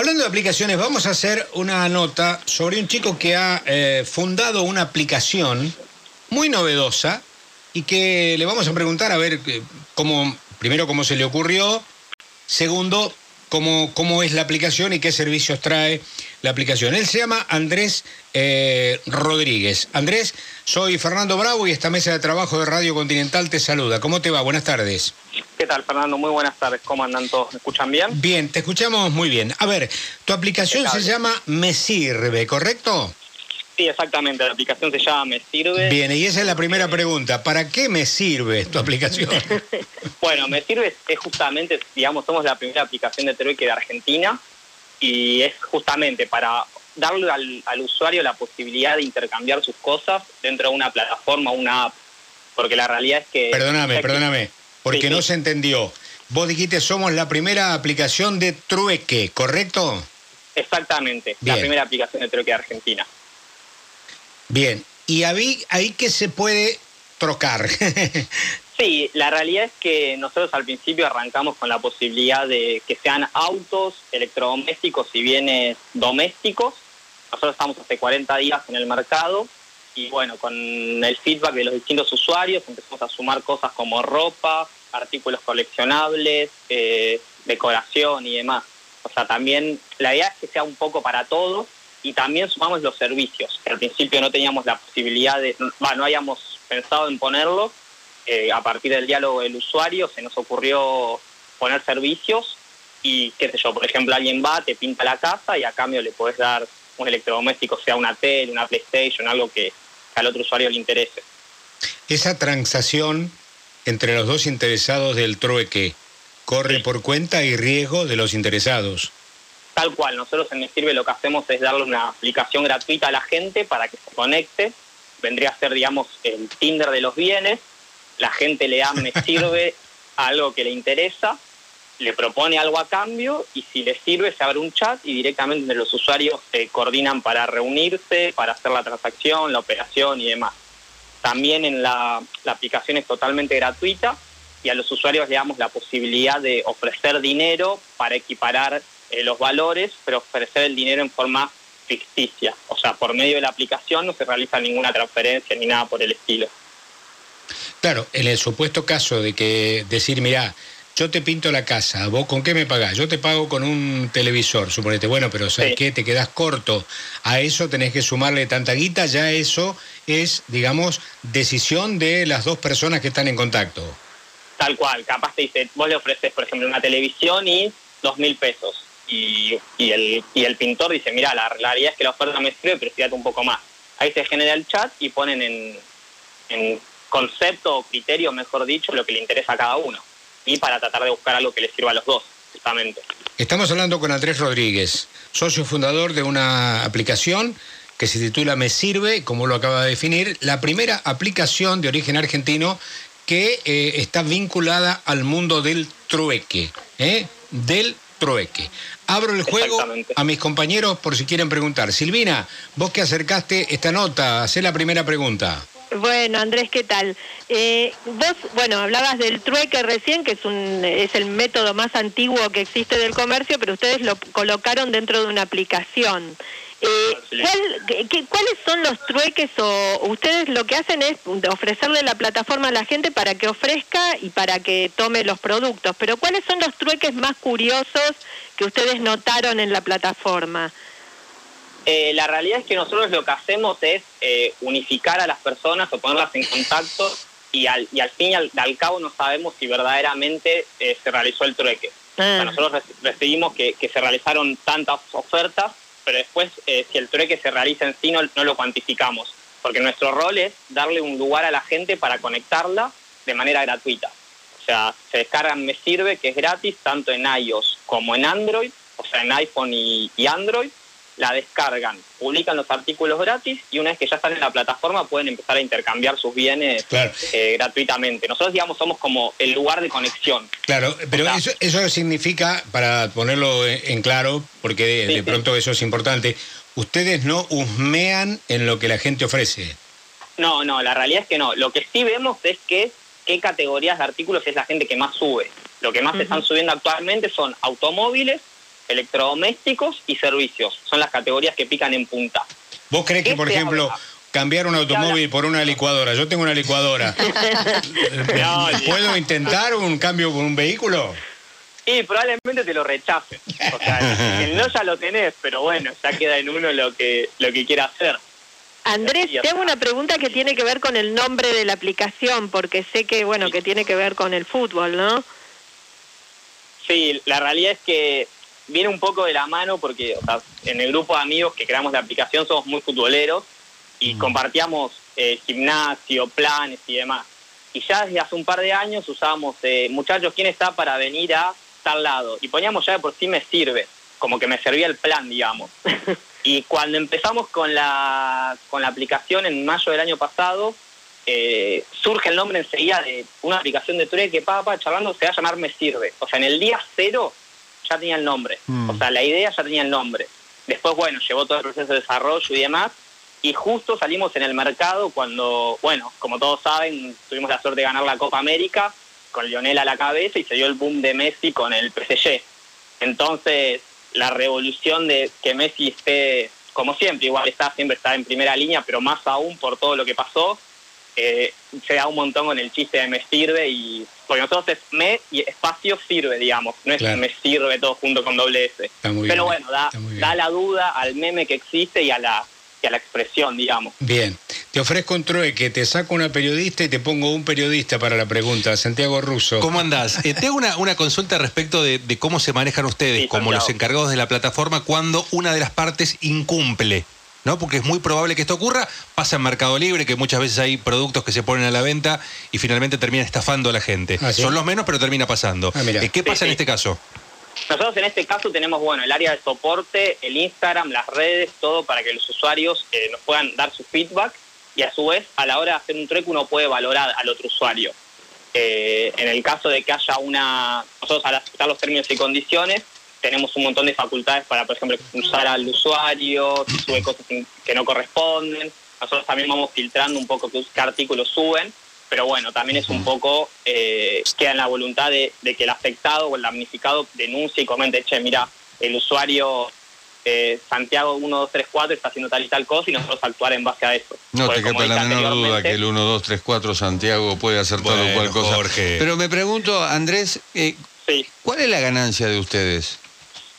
Hablando de aplicaciones, vamos a hacer una nota sobre un chico que ha eh, fundado una aplicación muy novedosa y que le vamos a preguntar a ver eh, cómo, primero cómo se le ocurrió, segundo cómo, cómo es la aplicación y qué servicios trae la aplicación. Él se llama Andrés eh, Rodríguez. Andrés, soy Fernando Bravo y esta mesa de trabajo de Radio Continental te saluda. ¿Cómo te va? Buenas tardes. ¿Qué tal, Fernando? Muy buenas tardes. ¿Cómo andan todos? ¿Me escuchan bien? Bien, te escuchamos muy bien. A ver, tu aplicación se llama Me Sirve, ¿correcto? Sí, exactamente. La aplicación se llama Me Sirve. Bien, y esa es la primera pregunta. ¿Para qué me sirve tu aplicación? bueno, Me Sirve es justamente, digamos, somos la primera aplicación de trueque de Argentina y es justamente para darle al, usuario la posibilidad de intercambiar sus cosas dentro de una plataforma, una app. Porque la realidad es que... Perdóname, perdóname, porque no se entendió. Vos dijiste somos la primera aplicación de trueque, ¿correcto? Exactamente, la primera aplicación de trueque de Argentina. Bien, y ahí, ahí que se puede trocar. sí, la realidad es que nosotros al principio arrancamos con la posibilidad de que sean autos, electrodomésticos y bienes domésticos. Nosotros estamos hace 40 días en el mercado y bueno, con el feedback de los distintos usuarios empezamos a sumar cosas como ropa, artículos coleccionables, eh, decoración y demás. O sea, también la idea es que sea un poco para todos y también sumamos los servicios, al principio no teníamos la posibilidad de, bueno, no habíamos pensado en ponerlo, eh, a partir del diálogo del usuario se nos ocurrió poner servicios y qué sé yo, por ejemplo, alguien va, te pinta la casa y a cambio le puedes dar un electrodoméstico, sea una tele, una PlayStation, algo que, al otro usuario le interese. Esa transacción entre los dos interesados del trueque corre por cuenta y riesgo de los interesados. Tal cual, nosotros en Me Sirve lo que hacemos es darle una aplicación gratuita a la gente para que se conecte. Vendría a ser, digamos, el Tinder de los bienes. La gente le da Me Sirve algo que le interesa, le propone algo a cambio y si le sirve se abre un chat y directamente los usuarios se coordinan para reunirse, para hacer la transacción, la operación y demás. También en la, la aplicación es totalmente gratuita y a los usuarios le damos la posibilidad de ofrecer dinero para equiparar eh, los valores, pero ofrecer el dinero en forma ficticia. O sea, por medio de la aplicación no se realiza ninguna transferencia ni nada por el estilo. Claro, en el supuesto caso de que decir, mira, yo te pinto la casa, ¿vos con qué me pagás? Yo te pago con un televisor, suponete, bueno, pero ¿sabes qué? Te quedás corto. A eso tenés que sumarle tanta guita, ya eso es, digamos, decisión de las dos personas que están en contacto. Tal cual, capaz te dice, vos le ofreces, por ejemplo, una televisión y dos mil pesos y, el, y el pintor dice, mira, la, realidad es que la oferta me sirve, pero fíjate un poco más. Ahí se genera el chat y ponen en, en concepto o criterio, mejor dicho, lo que le interesa a cada uno. Y para tratar de buscar algo que le sirva a los dos, justamente. Estamos hablando con Andrés Rodríguez, socio fundador de una aplicación que se titula Me Sirve, como lo acaba de definir, la primera aplicación de origen argentino que eh, está vinculada al mundo del trueque, ¿eh? del trueque. Abro el juego a mis compañeros por si quieren preguntar. Silvina, vos que acercaste esta nota, hacé la primera pregunta. Bueno, Andrés, ¿qué tal? Eh, vos, bueno, hablabas del trueque recién, que es, un, es el método más antiguo que existe del comercio, pero ustedes lo colocaron dentro de una aplicación. Eh, ¿Cuáles son los trueques o ustedes lo que hacen es ofrecerle la plataforma a la gente para que ofrezca y para que tome los productos? Pero ¿cuáles son los trueques más curiosos que ustedes notaron en la plataforma? Eh, la realidad es que nosotros lo que hacemos es eh, unificar a las personas o ponerlas en contacto y al, y al fin y al, cabo no sabemos si verdaderamente se realizó el trueque. Ah. nosotros recibimos que, que se realizaron tantas ofertas pero después eh, si el trueque se realiza en sí no, lo cuantificamos, porque nuestro rol es darle un lugar a la gente para conectarla de manera gratuita. O sea, se descargan Me Sirve, que es gratis, tanto en iOS como en Android, o sea, en iPhone y Android, la descargan, publican los artículos gratis y una vez que ya están en la plataforma pueden empezar a intercambiar sus bienes eh, gratuitamente. Nosotros, digamos, somos como el lugar de conexión. Claro, pero eso, eso significa, para ponerlo en claro, porque de, pronto eso es importante, ustedes no husmean en lo que la gente ofrece. No, no, la realidad es que no. Lo que sí vemos es que qué categorías de artículos es la gente que más sube. Lo que más se están subiendo actualmente son automóviles, electrodomésticos y servicios. Son las categorías que pican en punta. ¿Vos crees que, por Este ejemplo, habla. cambiar un automóvil por una licuadora? Yo tengo una licuadora. No, ¿Puedo intentar un cambio con un vehículo? Y probablemente te lo rechacen. O sea, el no ya lo tenés, pero bueno, ya queda en uno lo que, lo que quiera hacer. Andrés, te hago una pregunta que tiene que ver con el nombre de la aplicación, porque sé que, bueno, que tiene que ver con el fútbol, ¿no? Sí, la realidad es que viene un poco de la mano porque o sea, en el grupo de amigos que creamos la aplicación somos muy futboleros y compartíamos eh, gimnasio, planes y demás. Y ya desde hace un par de años usábamos, eh, muchachos, ¿quién está para venir a tal lado? Y poníamos ya de por sí me sirve, como que me servía el plan, digamos. y cuando empezamos con la, con la aplicación en mayo del año pasado, eh, surge el nombre enseguida de una aplicación de trueque, papá, charlando, se va a llamar Me Sirve. O sea, en el día cero ya tenía el nombre. Mm. O sea, la idea ya tenía el nombre. Después, bueno, llevó todo el proceso de desarrollo y demás. Y justo salimos en el mercado cuando, bueno, como todos saben, tuvimos la suerte de ganar la Copa América con Lionel a la cabeza y se dio el boom de Messi con el PSG. Entonces, la revolución de que Messi esté, como siempre, igual está, siempre está en primera línea, pero más aún por todo lo que pasó, eh, se da un montón con el chiste de me sirve y porque nosotros es me y espacio sirve, digamos, no es Claro. me sirve todo junto con doble S. Está muy Pero bien, bueno, da, está muy bien. da la duda al meme que existe y a la, y a la expresión, digamos. Bien, te ofrezco un trueque, te saco una periodista y te pongo un periodista para la pregunta, Santiago Russo. ¿Cómo andás? Eh, tengo una, una consulta respecto de, de cómo se manejan ustedes Sí, como Santiago. los encargados de la plataforma cuando una de las partes incumple. ¿No? Porque es muy probable que esto ocurra. Pasa en Mercado Libre, que muchas veces hay productos que se ponen a la venta y finalmente terminan estafando a la gente. Ah, ¿sí? Son los menos, pero termina pasando. Ah. Eh, ¿Qué Sí, pasa en este caso? Nosotros en este caso tenemos, bueno, el área de soporte, el Instagram, las redes, todo para que los usuarios eh, nos puedan dar su feedback y a su vez a la hora de hacer un trueque uno puede valorar al otro usuario. Eh, en el caso de que haya una, nosotros al aceptar los términos y condiciones tenemos un montón de facultades para, por ejemplo, expulsar al usuario, si sube cosas que no corresponden. Nosotros también vamos filtrando un poco qué, artículos suben, pero bueno, también es un poco, eh, queda en la voluntad de, de que el afectado o el damnificado denuncie y comente, che, mira, el usuario eh, Santiago 1234 está haciendo tal y tal cosa y nosotros actuar en base a eso. No Porque te quepa la menor duda que el 1, 2, 3, 4 Santiago puede hacer tal o Bueno, cual cosa. Jorge. Pero me pregunto, Andrés, eh, Sí. ¿cuál es la ganancia de ustedes?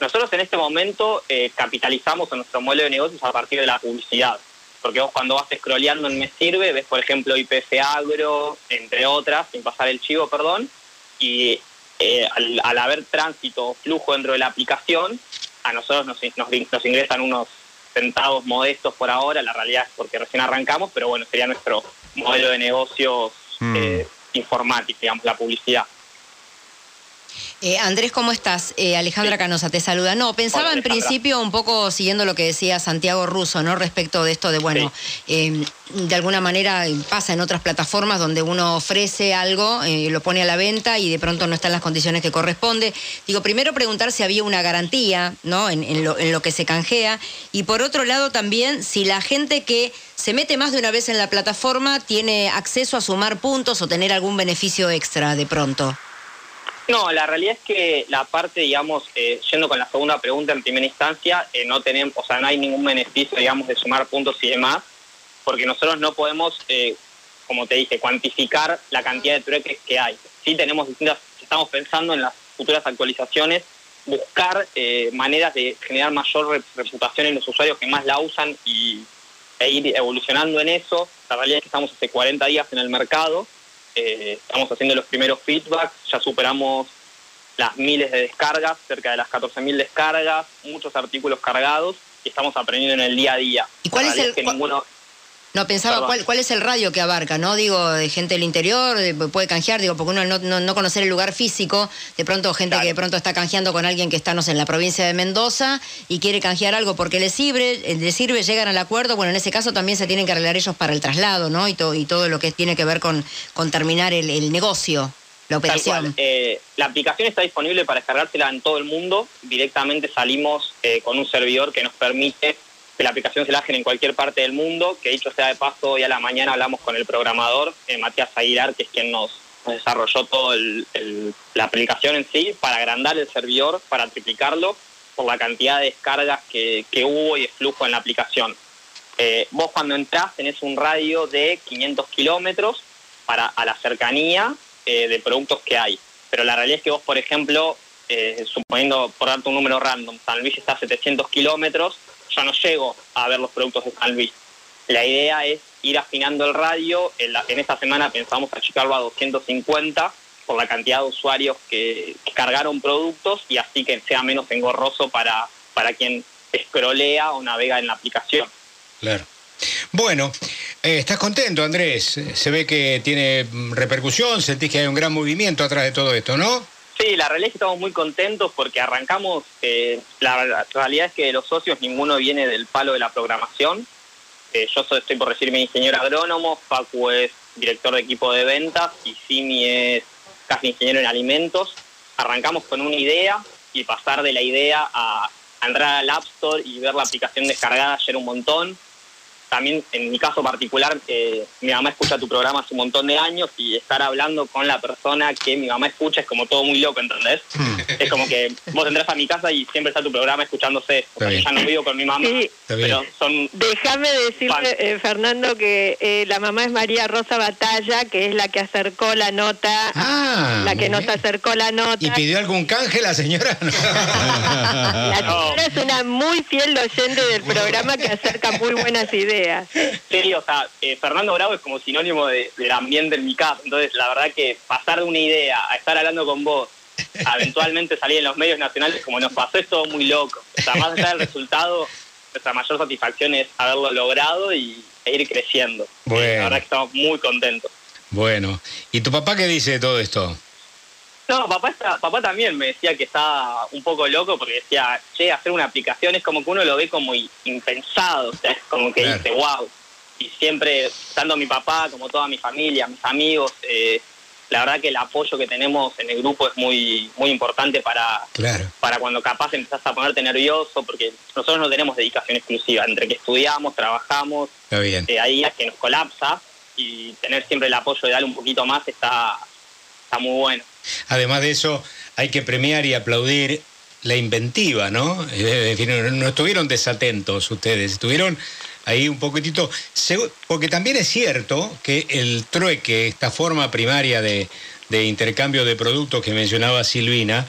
Nosotros en este momento eh, capitalizamos en nuestro modelo de negocios a partir de la publicidad. Porque vos cuando vas scrolleando en Me Sirve, ves por ejemplo IPF Agro, entre otras, sin pasar el chivo, perdón, y eh, al, al haber tránsito o flujo dentro de la aplicación, a nosotros nos, nos, nos ingresan unos centavos modestos por ahora, la realidad es porque recién arrancamos, pero bueno, sería nuestro modelo de negocios Mm. eh, informático, digamos, la publicidad. Eh, Andrés, ¿cómo estás? Eh, Alejandra Sí. Canosa te saluda. No, pensaba Hola, en principio un poco siguiendo lo que decía Santiago Russo, ¿no? Respecto de esto de, bueno, eh, de alguna manera pasa en otras plataformas donde uno ofrece algo, lo pone a la venta y de pronto no está en las condiciones que corresponde. Digo, primero preguntar si había una garantía, ¿no? En, en lo, en lo que se canjea. Y por otro lado también si la gente que se mete más de una vez en la plataforma tiene acceso a sumar puntos o tener algún beneficio extra de pronto. No, la realidad es que la parte, digamos, eh, yendo con la segunda pregunta en primera instancia, eh, no tenemos, o sea, no hay ningún beneficio, digamos, de sumar puntos y demás, porque nosotros no podemos, eh, como te dije, cuantificar la cantidad de trueques que hay. Sí tenemos distintas, estamos pensando en las futuras actualizaciones, buscar eh, maneras de generar mayor re- reputación en los usuarios que más la usan y, e ir evolucionando en eso. La realidad es que estamos hace 40 días en el mercado, eh, estamos haciendo los primeros feedbacks, ya superamos las miles de descargas, cerca de las 14.000 descargas, muchos artículos cargados y estamos aprendiendo en el día a día. ¿Y cuál es el- que cuál- ninguno, No, pensaba, Perdón. ¿cuál, ¿cuál es el radio que abarca? ¿No? Digo, de gente del interior, de- puede canjear, digo, porque uno no, no, no conocer el lugar físico, de pronto gente Claro. que de pronto está canjeando con alguien que está, no sé, en la provincia de Mendoza y quiere canjear algo porque le sirve, eh, le sirve, llegan al acuerdo, bueno, en ese caso también se tienen que arreglar ellos para el traslado, ¿no? Y, to- y todo lo que tiene que ver con, con terminar el, el negocio, la operación. Eh, la aplicación está disponible para descargársela en todo el mundo. Directamente salimos eh, con un servidor que nos permite que la aplicación se la bajen en cualquier parte del mundo. Que dicho sea de paso, hoy a la mañana hablamos con el programador, eh, Matías Aguilar, que es quien nos, nos desarrolló toda la aplicación en sí, para agrandar el servidor, para triplicarlo por la cantidad de descargas que, que hubo y de flujo en la aplicación. Eh, vos cuando entrás tenés un radio de 500 kilómetros para a la cercanía eh, de productos que hay. Pero la realidad es que vos, por ejemplo, eh, suponiendo, por darte un número random, San Luis está a 700 kilómetros, yo no llego a ver los productos de San Luis. La idea es ir afinando el radio. En, esta semana pensamos achicarlo a 250 por la cantidad de usuarios que, cargaron productos y así que sea menos engorroso para, para quien escrolea o navega en la aplicación. Claro. Bueno, eh, ¿estás contento, Andrés? Se ve que tiene repercusión, sentís que hay un gran movimiento atrás de todo esto, ¿no? Sí, la realidad es que estamos muy contentos porque arrancamos, eh, la, realidad es que de los socios ninguno viene del palo de la programación. Eh, yo soy- estoy por recibirme ingeniero agrónomo, Facu es director de equipo de ventas y Simi es casi ingeniero en alimentos. Arrancamos con una idea y pasar de la idea a, entrar al App Store y ver la aplicación descargada era un montón. También en mi caso particular, eh, mi mamá escucha tu programa hace un montón de años y estar hablando con la persona que mi mamá escucha es como todo muy loco, ¿entendés? Hmm. Es como que vos entras a mi casa y siempre está tu programa escuchándose. O sea, ya no vivo con mi mamá, Sí. Pero son... Déjame decirle, Fan. eh, Fernando, que eh, la mamá es María Rosa Batalla, que es la que acercó la nota, Ah, la que nos bien. acercó la nota. ¿Y pidió algún canje la señora? La No. señora es una muy fiel oyente del programa que acerca muy buenas ideas. Sí, o sea, eh, Fernando Bravo es como sinónimo de- del ambiente en mi casa. Entonces, la verdad que pasar de una idea a estar hablando con vos, a eventualmente salir en los medios nacionales como nos pasó, es todo muy loco. O sea, más allá del resultado, nuestra mayor satisfacción es haberlo logrado y e ir creciendo. Bueno. Eh, La verdad que estamos muy contentos. bueno, ¿y tu papá qué dice de todo esto? No, papá, está- papá también me decía que estaba un poco loco porque decía, che, hacer una aplicación es como que uno lo ve como impensado, o sea, es como que Claro. dice, wow. Y siempre, tanto mi papá como toda mi familia, mis amigos, eh, la verdad que el apoyo que tenemos en el grupo es muy, muy importante para, Claro. para cuando capaz empezás a ponerte nervioso, porque nosotros no tenemos dedicación exclusiva, entre que estudiamos, trabajamos, bien. eh, hay días que nos colapsa y tener siempre el apoyo de darle un poquito más está, está muy bueno. Además de eso, hay que premiar y aplaudir la inventiva, ¿no? No estuvieron desatentos ustedes, estuvieron ahí un poquitito. Porque también es cierto que el trueque, esta forma primaria de intercambio de productos que mencionaba Silvina,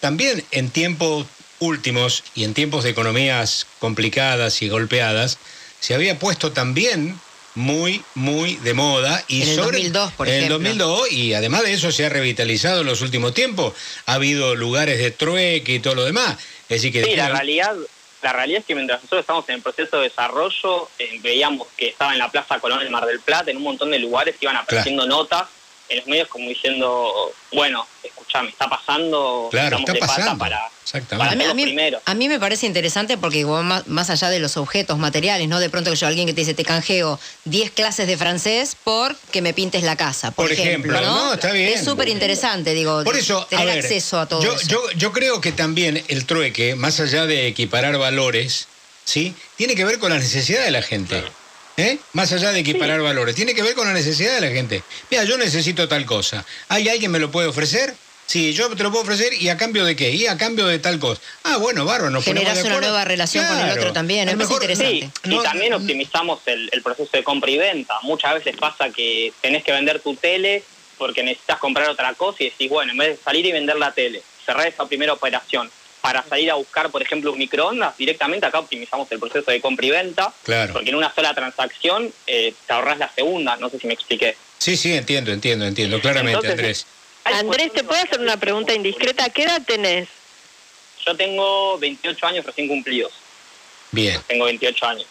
también en tiempos últimos y en tiempos de economías complicadas y golpeadas, se había puesto también muy, muy de moda. Y En el sobre, 2002, por en el ejemplo. 2002, y además de eso se ha revitalizado en los últimos tiempos. Ha habido lugares de trueque y todo lo demás. Es decir, que Sí, la realidad, la realidad es que mientras nosotros estamos en el proceso de desarrollo, eh, veíamos que estaba en la Plaza Colón en Mar del Plata, en un montón de lugares iban apareciendo notas en los medios como diciendo, bueno, escuchame, está pasando, Claro, estamos está de pata pasando. para, Exactamente. para A mí, a mí- primeros. a mí me parece interesante porque más, más allá de los objetos materiales, ¿no? De pronto que yo alguien que te dice, te canjeo 10 clases de francés por que me pintes la casa, por, Por ejemplo, no, está bien. Es súper interesante, digo, Por eso, tener a ver, acceso a todo yo, eso. Yo, yo creo que también el trueque, más allá de equiparar valores, ¿sí? Tiene que ver con la necesidad de la gente. ¿Eh? Más allá de equiparar valores, tiene que ver con la necesidad de la gente. Mira, yo necesito tal cosa. ¿Hay alguien que me lo puede ofrecer? Sí, yo te lo puedo ofrecer y a cambio de qué? Y a cambio de tal cosa. Ah, bueno, bárbaro, nos ponemos Generás de una nueva relación con el otro también, A es más mejor- interesante. Sí, No, y también optimizamos el, el proceso de compra y venta. Muchas veces pasa que tenés que vender tu tele porque necesitas comprar otra cosa y decís, bueno, en vez de salir y vender la tele, cerrar esa primera operación para salir a buscar, por ejemplo, un microondas, directamente acá optimizamos el proceso de compra y venta, Claro. porque en una sola transacción eh, te ahorras la segunda, no sé si me expliqué. Sí, sí, entiendo, entiendo, entiendo, claramente, Entonces, Andrés. Andrés, ¿te puedo hacer una pregunta indiscreta? ¿Qué edad tenés? Yo tengo 28 años recién cumplidos, Bien. tengo 28 años.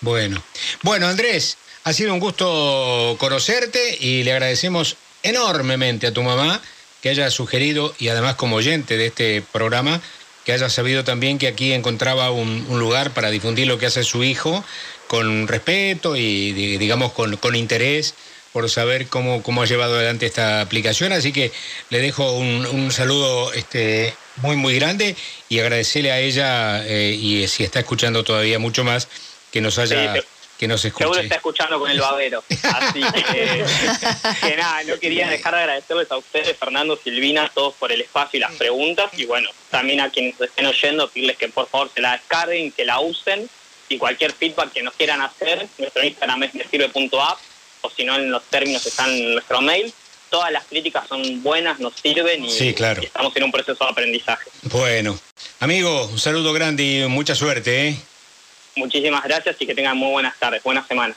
Bueno, bueno Andrés, ha sido un gusto conocerte y le agradecemos enormemente a tu mamá que haya sugerido y además como oyente de este programa que haya sabido también que aquí encontraba un, lugar para difundir lo que hace su hijo con respeto y di- digamos con, con interés por saber cómo, cómo ha llevado adelante esta aplicación. Así que le dejo un, un saludo este, muy, muy grande y agradecerle a ella, eh, y si está escuchando todavía mucho más, que nos haya Sí, que nos Seguro está escuchando con el babero. Así que, que nada, no quería dejar de agradecerles a ustedes, Fernando, Silvina, todos por el espacio y las preguntas. Y bueno, también a quienes estén oyendo, pedirles que por favor se la descarguen, que la usen. Y cualquier feedback que nos quieran hacer, nuestro Instagram es mesirve.app o si no en los términos están en nuestro mail. Todas las críticas son buenas, nos sirven y, Sí, claro. estamos en un proceso de aprendizaje. Bueno, amigo, un saludo grande y mucha suerte, ¿eh? Muchísimas gracias y que tengan muy buenas tardes, buena semana.